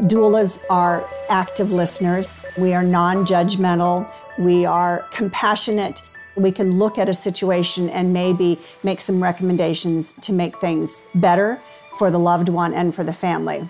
Doulas are active listeners. We are non judgmental. We are compassionate. We can look at a situation and maybe make some recommendations to make things better for the loved one and for the family.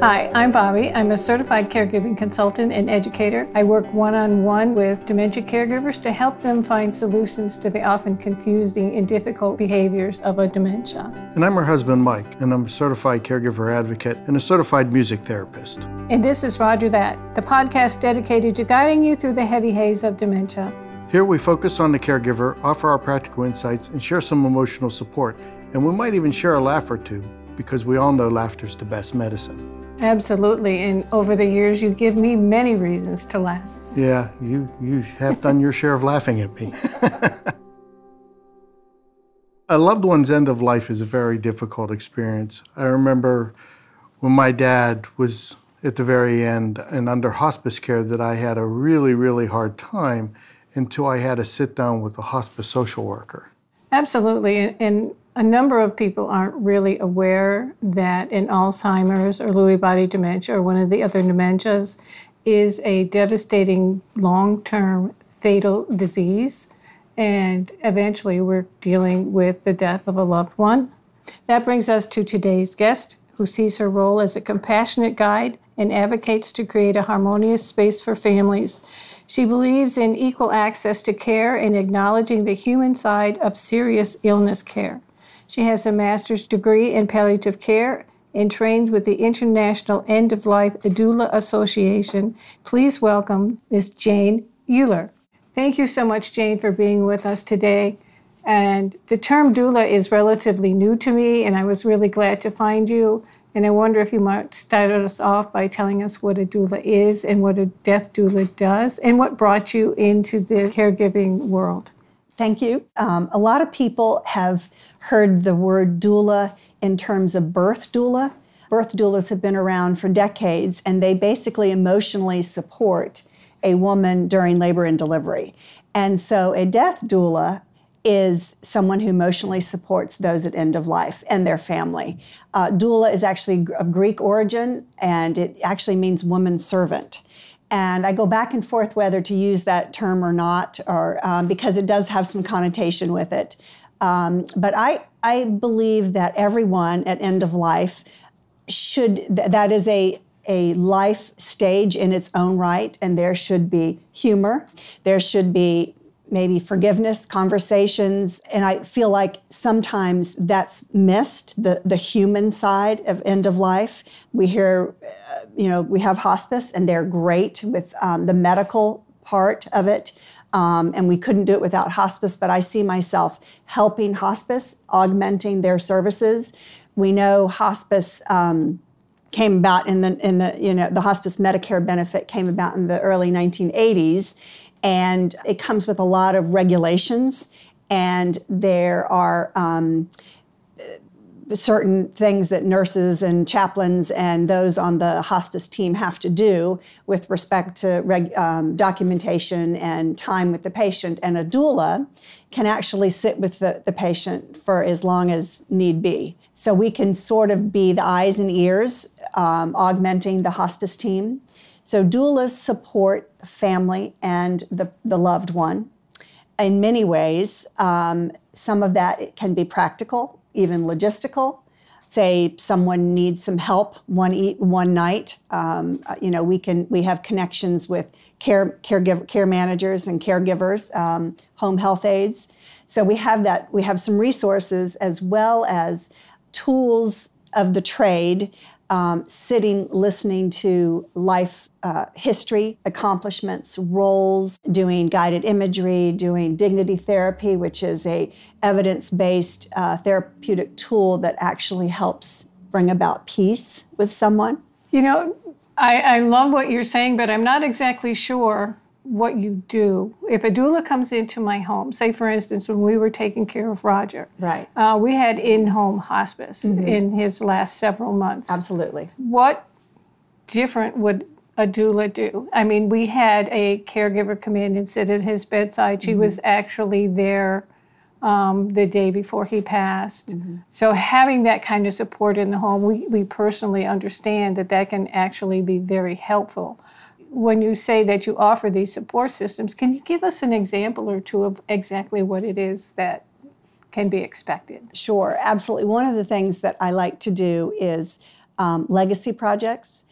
Hi, I'm Bobbi. I'm a certified caregiving consultant and educator. I work one on one with dementia caregivers to help them find solutions to the often confusing and difficult behaviors of a dementia. And I'm her husband, Mike, and I'm a certified caregiver advocate and a certified music therapist. And this is Rodger That, the podcast dedicated to guiding you through the heavy haze of dementia. Here we focus on the caregiver, offer our practical insights, and share some emotional support. And we might even share a laugh or two because we all know laughter's the best medicine. Absolutely. And over the years, you give me many reasons to laugh. Yeah, you, you have done your share of laughing at me. a loved one's end of life is a very difficult experience. I remember when my dad was at the very end and under hospice care that I had a really, really hard time until I had to sit down with a hospice social worker. Absolutely. And a number of people aren't really aware that in Alzheimer's or Lewy body dementia or one of the other dementias is a devastating long term fatal disease. And eventually we're dealing with the death of a loved one. That brings us to today's guest, who sees her role as a compassionate guide and advocates to create a harmonious space for families. She believes in equal access to care and acknowledging the human side of serious illness care. She has a master's degree in palliative care and trained with the International End of Life Doula Association. Please welcome Ms. Jane Euler. Thank you so much, Jane, for being with us today. And the term doula is relatively new to me, and I was really glad to find you. And I wonder if you might start us off by telling us what a doula is and what a death doula does, and what brought you into the caregiving world. Thank you. Um, a lot of people have heard the word doula in terms of birth doula. Birth doulas have been around for decades, and they basically emotionally support a woman during labor and delivery. And so a death doula is someone who emotionally supports those at end of life and their family. Uh, doula is actually of Greek origin, and it actually means woman servant. And I go back and forth whether to use that term or not, or um, because it does have some connotation with it. Um, but I, I believe that everyone at end of life should, th- that is a, a life stage in its own right, and there should be humor. There should be maybe forgiveness, conversations. And I feel like sometimes that's missed, the, the human side of end of life. We hear, uh, you know, we have hospice and they're great with um, the medical part of it. Um, and we couldn't do it without hospice, but I see myself helping hospice, augmenting their services. We know hospice um, came about in the in the you know the hospice Medicare benefit came about in the early 1980s, and it comes with a lot of regulations, and there are um, certain things that nurses and chaplains and those on the hospice team have to do with respect to reg, um, documentation and time with the patient. And a doula can actually sit with the, the patient for as long as need be. So we can sort of be the eyes and ears, um, augmenting the hospice team. So doulas support the family and the, the loved one in many ways. Um, some of that can be practical, even logistical. Say someone needs some help one one night. Um, you know, we can we have connections with care caregiver care managers and caregivers, um, home health aides. So we have that. We have some resources as well as tools of the trade um, sitting, listening to life uh, history, accomplishments, roles, doing guided imagery, doing dignity therapy, which is a evidence-based uh, therapeutic tool that actually helps bring about peace with someone. You know, I, I love what you're saying, but I'm not exactly sure what you do. If a doula comes into my home, say for instance, when we were taking care of Rodger, right? Uh, we had in-home hospice mm-hmm. in his last several months. Absolutely. What different would a doula do? I mean, we had a caregiver come in and sit at his bedside. She mm-hmm. was actually there um, the day before he passed. So having that kind of support in the home, we, we personally understand that that can actually be very helpful. When you say that you offer these support systems, can you give us an example or two of exactly what it is that can be expected? Sure, absolutely. One of the things that I like to do is um, legacy projects.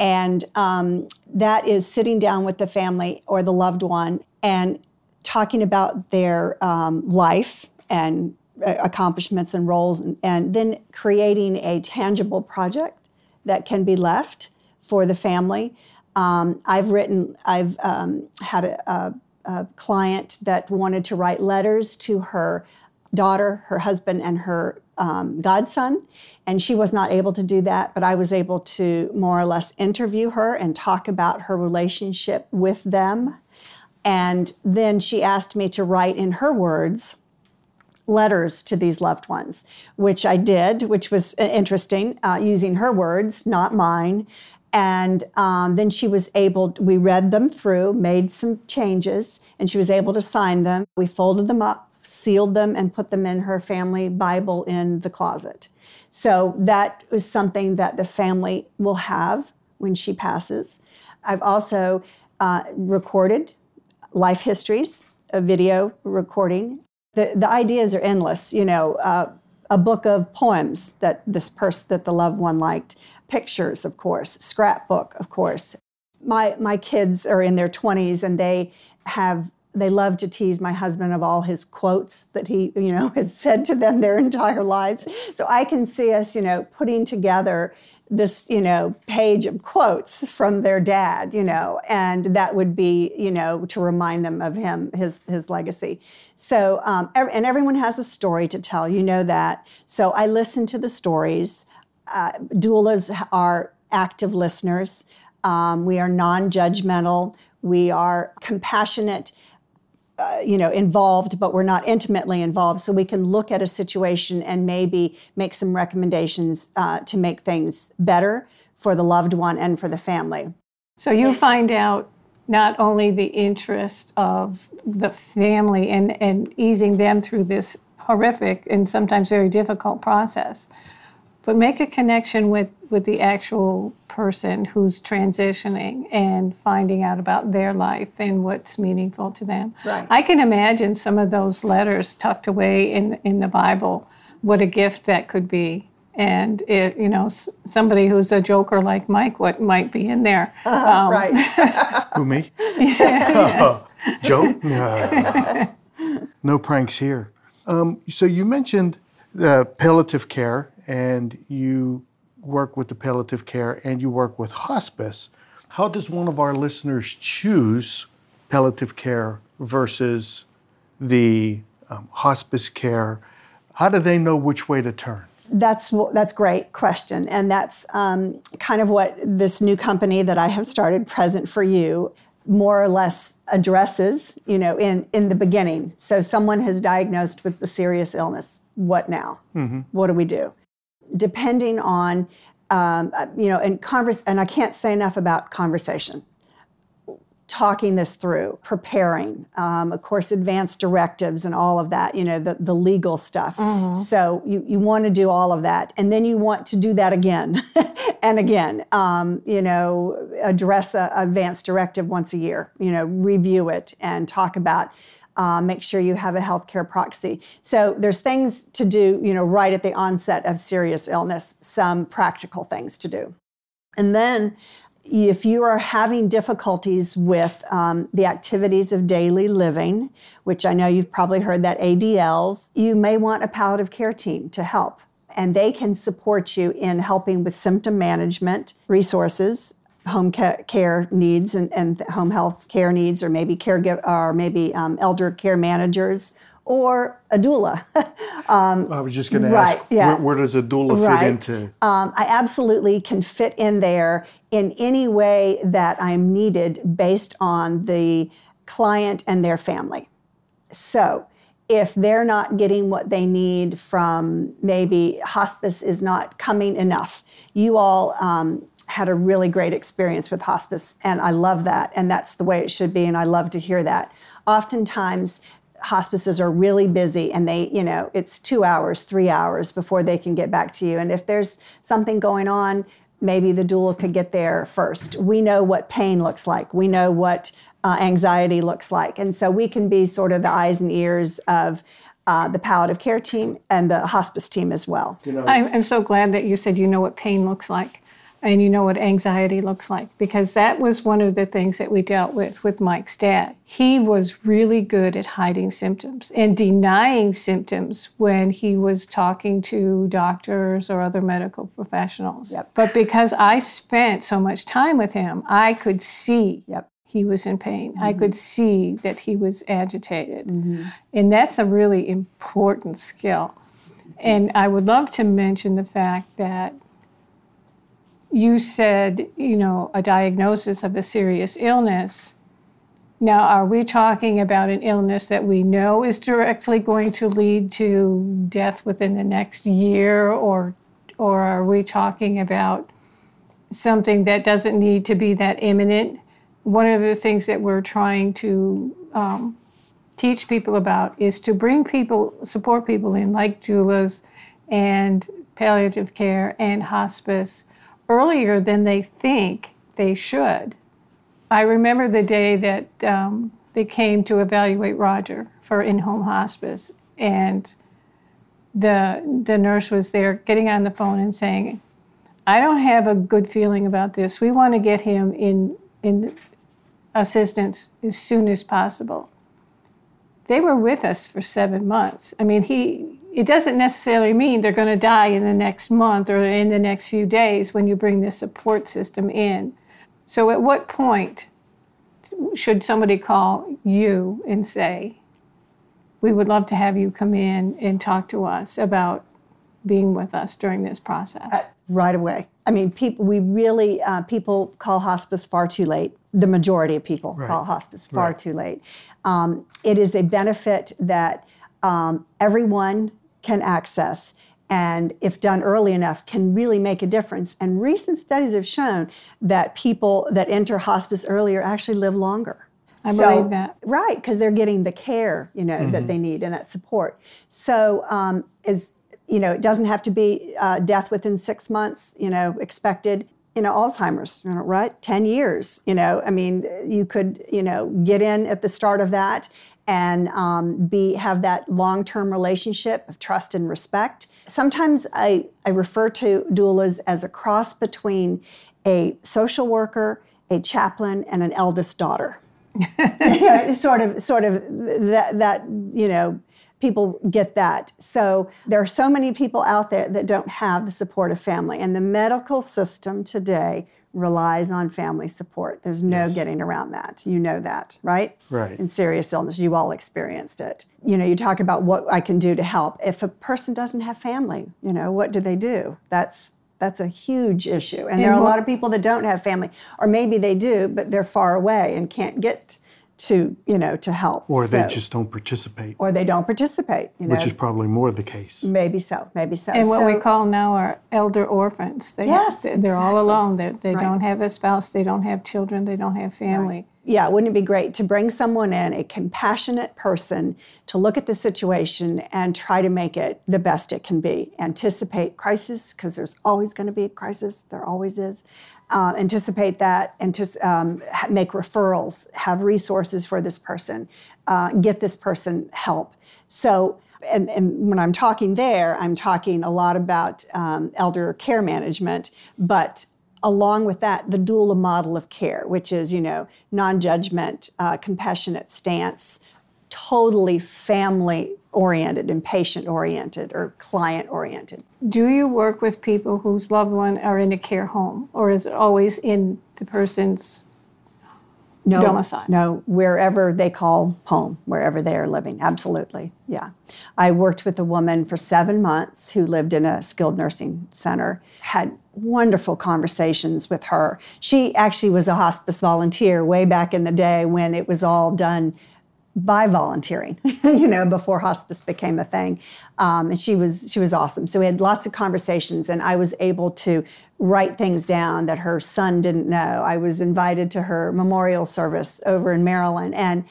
And um, that is sitting down with the family or the loved one and talking about their um, life and uh, accomplishments and roles, and, and then creating a tangible project that can be left for the family. Um, I've written, I've um, had a, a, a client that wanted to write letters to her daughter, her husband, and her um, godson. And she was not able to do that, but I was able to more or less interview her and talk about her relationship with them. And then she asked me to write in her words letters to these loved ones, which I did, which was interesting, uh, using her words, not mine. And um, then she was able, we read them through, made some changes, and she was able to sign them. We folded them up, sealed them, and put them in her family Bible in the closet. So that was something that the family will have when she passes. I've also uh, recorded life histories, a video recording. The, the ideas are endless, you know, uh, a book of poems that this person, that the loved one liked, pictures, of course, scrapbook, of course. My, my kids are in their 20s and they have they love to tease my husband of all his quotes that he you know has said to them their entire lives. So i can see us you know putting together this you know page of quotes from their dad you know and that would be you know to remind them of him his his legacy. So um, and everyone has a story to tell you know that. So i listen to the stories uh, doulas are active listeners. Um, we are non-judgmental. We are compassionate uh, you know involved but we're not intimately involved. So we can look at a situation and maybe make some recommendations uh, to make things better for the loved one and for the family. So you find out not only the interest of the family and, and easing them through this horrific and sometimes very difficult process, but make a connection with, with the actual person who's transitioning and finding out about their life and what's meaningful to them. Right. I can imagine some of those letters tucked away in, in the Bible, what a gift that could be. And it, you know, s- somebody who's a joker like Mike, what might be in there? Um, right Who, me? Yeah. Joe? No. no pranks here. Um, so you mentioned the palliative care, and you work with the palliative care, and you work with hospice. How does one of our listeners choose palliative care versus the um, hospice care? How do they know which way to turn? That's that's great question, and that's um, kind of what this new company that I have started, Present for You, more or less addresses. You know, in in the beginning. So someone has diagnosed with the serious illness. What now? What do we do? Depending on um, uh, you know, and converse, and I can't say enough about conversation talking this through, preparing, um, of course, advanced directives and all of that, you know, the, the legal stuff. So you, you want to do all of that. And then you want to do that again and again, um, you know, address a advanced directive once a year, you know, review it and talk about. Uh, make sure you have a healthcare proxy. So there's things to do, you know, right at the onset of serious illness. Some practical things to do. And then, if you are having difficulties with um, the activities of daily living, which I know you've probably heard that ADLs, you may want a palliative care team to help. And they can support you in helping with symptom management, resources, home care needs, and, and home health care needs, or maybe caregiver, or maybe um, elder care managers, or a doula. I was just going to Right, ask, yeah. where, where does a doula fit into? um, I absolutely can fit in there in any way that I'm needed based on the client and their family. So, if they're not getting what they need from maybe hospice is not coming enough, you all um, had a really great experience with hospice, and I love that, and that's the way it should be, and I love to hear that. Oftentimes, hospices are really busy and they, you know, it's two hours, three hours before they can get back to you. And if there's something going on, maybe the doula could get there first. We know what pain looks like. We know what uh, anxiety looks like. And so we can be sort of the eyes and ears of uh, the palliative care team and the hospice team as well. You know, I'm, I'm so glad that you said you know what pain looks like and you know what anxiety looks like because that was one of the things that we dealt with with Mike's dad. He was really good at hiding symptoms and denying symptoms when he was talking to doctors or other medical professionals. Yep. But because I spent so much time with him, I could see yep. he was in pain. Mm-hmm. I could see that he was agitated. Mm-hmm. And that's a really important skill. And I would love to mention the fact that you said, you know, a diagnosis of a serious illness. Now, are we talking about an illness that we know is directly going to lead to death within the next year, or, or are we talking about something that doesn't need to be that imminent? One of the things that we're trying to um, teach people about is to bring people, support people in, like doulas and palliative care and hospice earlier than they think they should. I remember the day that um, they came to evaluate Rodger for in home hospice, and the, the nurse was there getting on the phone and saying, I don't have a good feeling about this. We want to get him in, in assistance as soon as possible. They were with us for seven months. I mean, he, it doesn't necessarily mean they're going to die in the next month or in the next few days when you bring this support system in. So, at what point should somebody call you and say, We would love to have you come in and talk to us about being with us during this process? Uh, right away. I mean, people, we really, uh, people call hospice far too late. The majority of people right. call hospice far right. too late. Um, it is a benefit that um, everyone can access and if done early enough can really make a difference and recent studies have shown that people that enter hospice earlier actually live longer I so, believe that. Right, because they're getting the care, you know, mm-hmm. that they need and that support. So, um, is you know, it doesn't have to be uh, death within six months, you know, expected. You know, Alzheimer's, you know, right? Ten years. You know, I mean, you could, you know, get in at the start of that and um, be have that long-term relationship of trust and respect. Sometimes I, I refer to doulas as a cross between a social worker, a chaplain, and an eldest daughter. sort of, sort of that, that you know, people get that. So there are so many people out there that don't have the support of family, and the medical system today relies on family support. There's no yes. getting around that. You know that, right? Right. In serious illness, you all experienced it. You know, you talk about what I can do to help. If a person doesn't have family, you know, what do they do? That's that's a huge issue. And, and there are a lot of people that don't have family, or maybe they do, but they're far away and can't get to you know to help. Or so, they just don't participate. Or they don't participate you know? which is probably more the case. Maybe so maybe so. And what so, we call now are elder orphans. They, yes they're, exactly. all alone. They're, they right. don't have a spouse. They don't have children. They don't have family. Right. Yeah wouldn't it be great to bring someone in a compassionate person to look at the situation and try to make it the best it can be anticipate crisis because there's always going to be a crisis there always is uh, anticipate that, and um, make referrals, have resources for this person, uh, get this person help. So, and, and, when I'm talking there, I'm talking a lot about um, elder care management, but along with that, the doula model of care, which is, you know, non-judgment, uh, compassionate stance, totally family oriented and patient oriented or client oriented. Do you work with people whose loved one are in a care home or is it always in the person's no, domicile? No, wherever they call home, wherever they are living. Absolutely. Yeah. I worked with a woman for seven months who lived in a skilled nursing center, had wonderful conversations with her. She actually was a hospice volunteer way back in the day when it was all done by volunteering, you know, before hospice became a thing. Um, and she was she was awesome. So we had lots of conversations, and I was able to write things down that her son didn't know. I was invited to her memorial service over in Maryland, and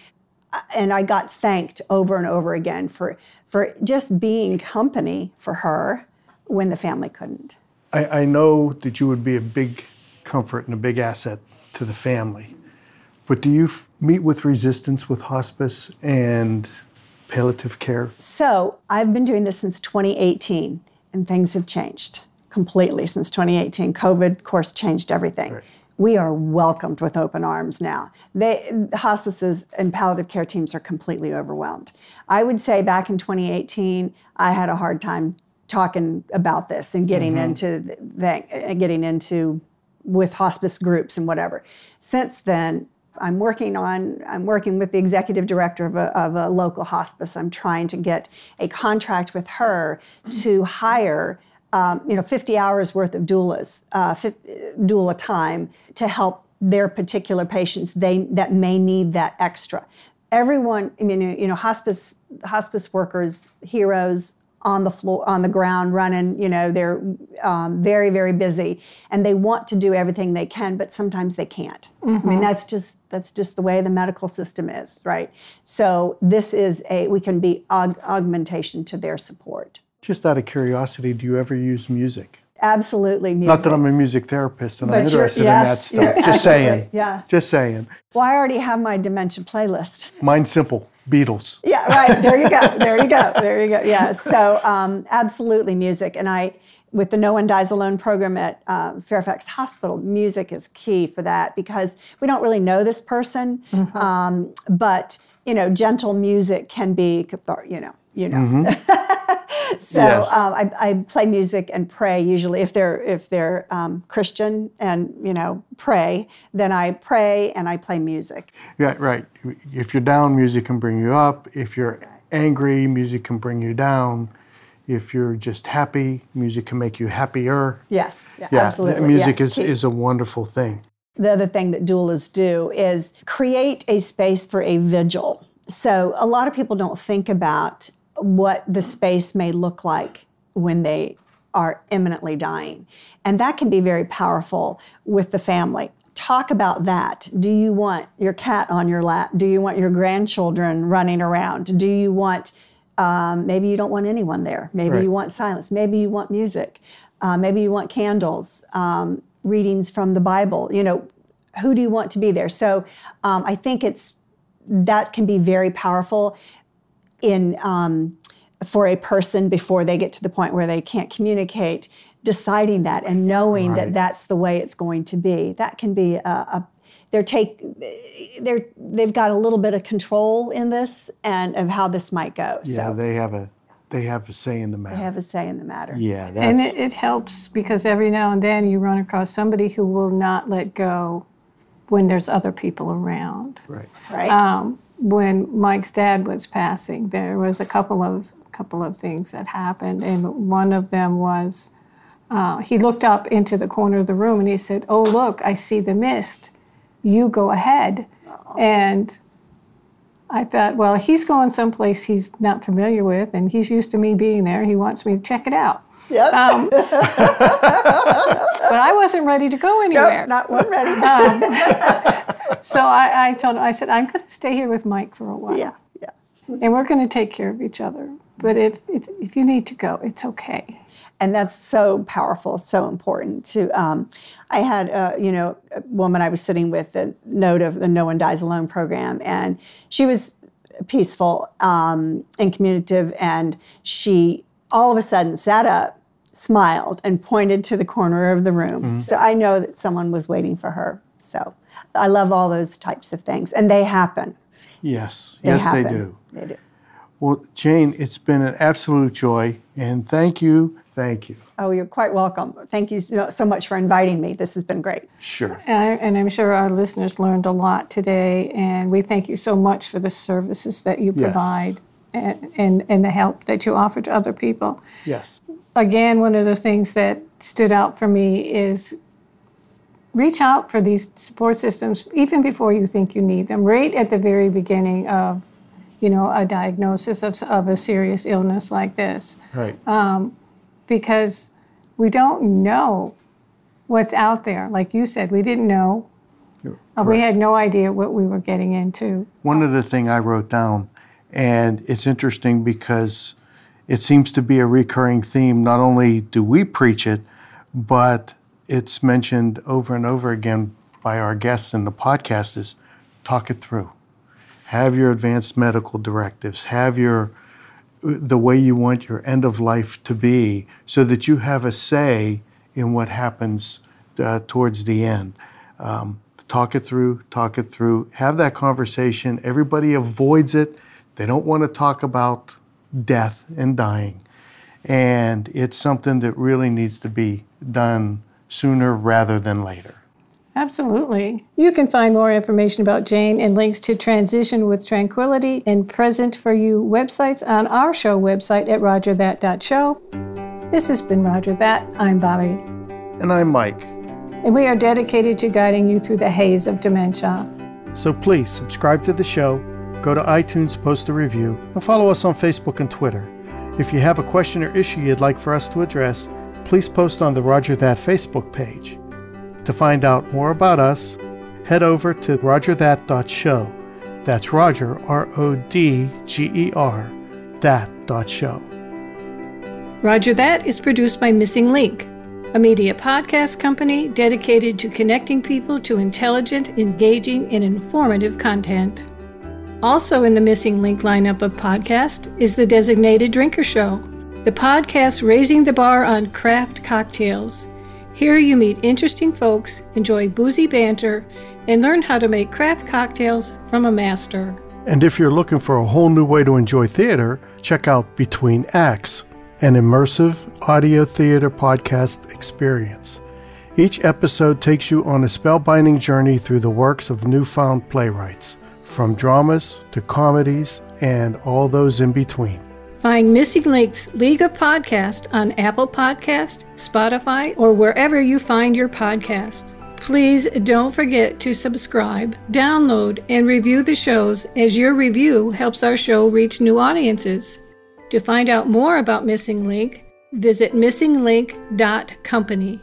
and I got thanked over and over again for for just being company for her when the family couldn't. I, I know that you would be a big comfort and a big asset to the family, but do you f- meet with resistance with hospice and palliative care? So I've been doing this since 2018, and things have changed completely since 2018. COVID, of course, changed everything. Right. We are welcomed with open arms now. They, hospices and palliative care teams are completely overwhelmed. I would say back in 2018, I had a hard time talking about this and getting mm-hmm. into the, the, getting into with hospice groups and whatever. Since then, I'm working on I'm working with the executive director of a, of a local hospice. I'm trying to get a contract with her to hire um, you know 50 hours worth of doulas, uh, 50, doula time to help their particular patients they that may need that extra. Everyone, I mean, you know, hospice hospice workers, heroes, on the floor on the ground running you know they're um, very very busy and they want to do everything they can but sometimes they can't mm-hmm. i mean that's just that's just the way the medical system is right so this is a we can be aug- augmentation to their support just out of curiosity do you ever use music absolutely music. Not that I'm a music therapist and But I'm interested yes, in that stuff. Just saying. yeah. Just saying. well i already have my dementia playlist Mine's simple. Beatles. Yeah, right. There you go. There you go. There you go. Yeah. So um, absolutely music, and I with the No One Dies Alone program at um, Fairfax Hospital, music is key for that because we don't really know this person, um, but you know, gentle music can be, you know, you know. so Yes. um, I, I play music and pray usually if they're if they're um, Christian and you know pray, then I pray and I play music. Yeah, right. If you're down, music can bring you up. If you're angry, music can bring you down. If you're just happy, music can make you happier. Yes, yeah, Yeah, absolutely. music yeah. is, is a wonderful thing. the other thing that doulas do is create a space for a vigil. So a lot of people don't think about what the space may look like when they are imminently dying. And that can be very powerful with the family. Talk about that. Do you want your cat on your lap? Do you want your grandchildren running around? Do you want, um, maybe you don't want anyone there. Maybe Right. you want silence. Maybe you want music. Uh, maybe you want candles, um, readings from the Bible. You know, who do you want to be there? So um, I think it's that can be very powerful in um, for a person before they get to the point where they can't communicate. Deciding that and knowing Right. that that's the way it's going to be. That can be a, a they're take they're they've got a little bit of control in this and of how this might go. Yeah, so they have a they have a say in the matter. they have a say in the matter. yeah, that's And it, it helps because every now and then you run across somebody who will not let go when there's other people around. right. Right. Um, when Mike's dad was passing, there was a couple of couple of things that happened, and one of them was uh, he looked up into the corner of the room and he said, "Oh look, I see the mist. You go ahead." And I thought, well, he's going someplace he's not familiar with, and he's used to me being there. He wants me to check it out. yep. Um, but I wasn't ready to go anywhere. Nope, not one ready. So I, I told him, I said, I'm going to stay here with Mike for a while. yeah. Yeah. And we're going to take care of each other. But if, it's, if you need to go, it's okay. and that's so powerful, so important. To um, I had uh, you know a woman I was sitting with, a note of the No One Dies Alone program, and she was peaceful um, and communicative, and she all of a sudden sat up, smiled, and pointed to the corner of the room. So I know that someone was waiting for her. So I love all those types of things, and they happen. Yes, They yes, happen. they do. They do. Well, Jane, it's been an absolute joy, and thank you, thank you. Oh, you're quite welcome. Thank you so so much for inviting me. This has been great. Sure. And, I, and I'm sure our listeners learned a lot today. And we thank you so much for the services that you Yes. provide and, and, and the help that you offer to other people. Yes. again, one of the things that stood out for me is reach out for these support systems even before you think you need them, right at the very beginning of, you know, a diagnosis of, of a serious illness like this, Right. because we don't know what's out there. Like you said, we didn't know Uh, we had no idea what we were getting into. One of the thing I wrote down, and it's interesting because it seems to be a recurring theme. Not only do we preach it, but it's mentioned over and over again by our guests in the podcast is talk it through. Have your advanced medical directives, have your the way you want your end of life to be so that you have a say in what happens uh, towards the end. Um, talk it through, talk it through, have that conversation. Everybody avoids it. They don't want to talk about death and dying. And it's something that really needs to be done sooner rather than later. Absolutely. You can find more information about Jane and links to Transition with Tranquility and Present for You websites on our show website at rodgerthat.show. This has been Rodger That. I'm Bobbi. And I'm Mike. And we are dedicated to guiding you through the haze of dementia. So please subscribe to the show, go to iTunes, post a review, and follow us on Facebook and Twitter. If you have a question or issue you'd like for us to address, please post on the Rodger That Facebook page. To find out more about us, head over to rodgerthat.show. That's Rodger, R O D G E R, that.show. Rodger That is produced by Missing Link, a media podcast company dedicated to connecting people to intelligent, engaging, and informative content. Also in the Missing Link lineup of podcasts is the Designated Drinker Show, the podcast raising the bar on craft cocktails. Here you meet interesting folks, enjoy boozy banter, and learn how to make craft cocktails from a master. And if you're looking for a whole new way to enjoy theater, check out Between Acts, an immersive audio theater podcast experience. Each episode takes you on a spellbinding journey through the works of newfound playwrights, from dramas to comedies and all those in between. Find Missing Link's League of Podcast on Apple Podcast, Spotify, or wherever you find your podcast. Please don't forget to subscribe, download, and review the shows as your review helps our show reach new audiences. To find out more about Missing Link, visit missinglink.company.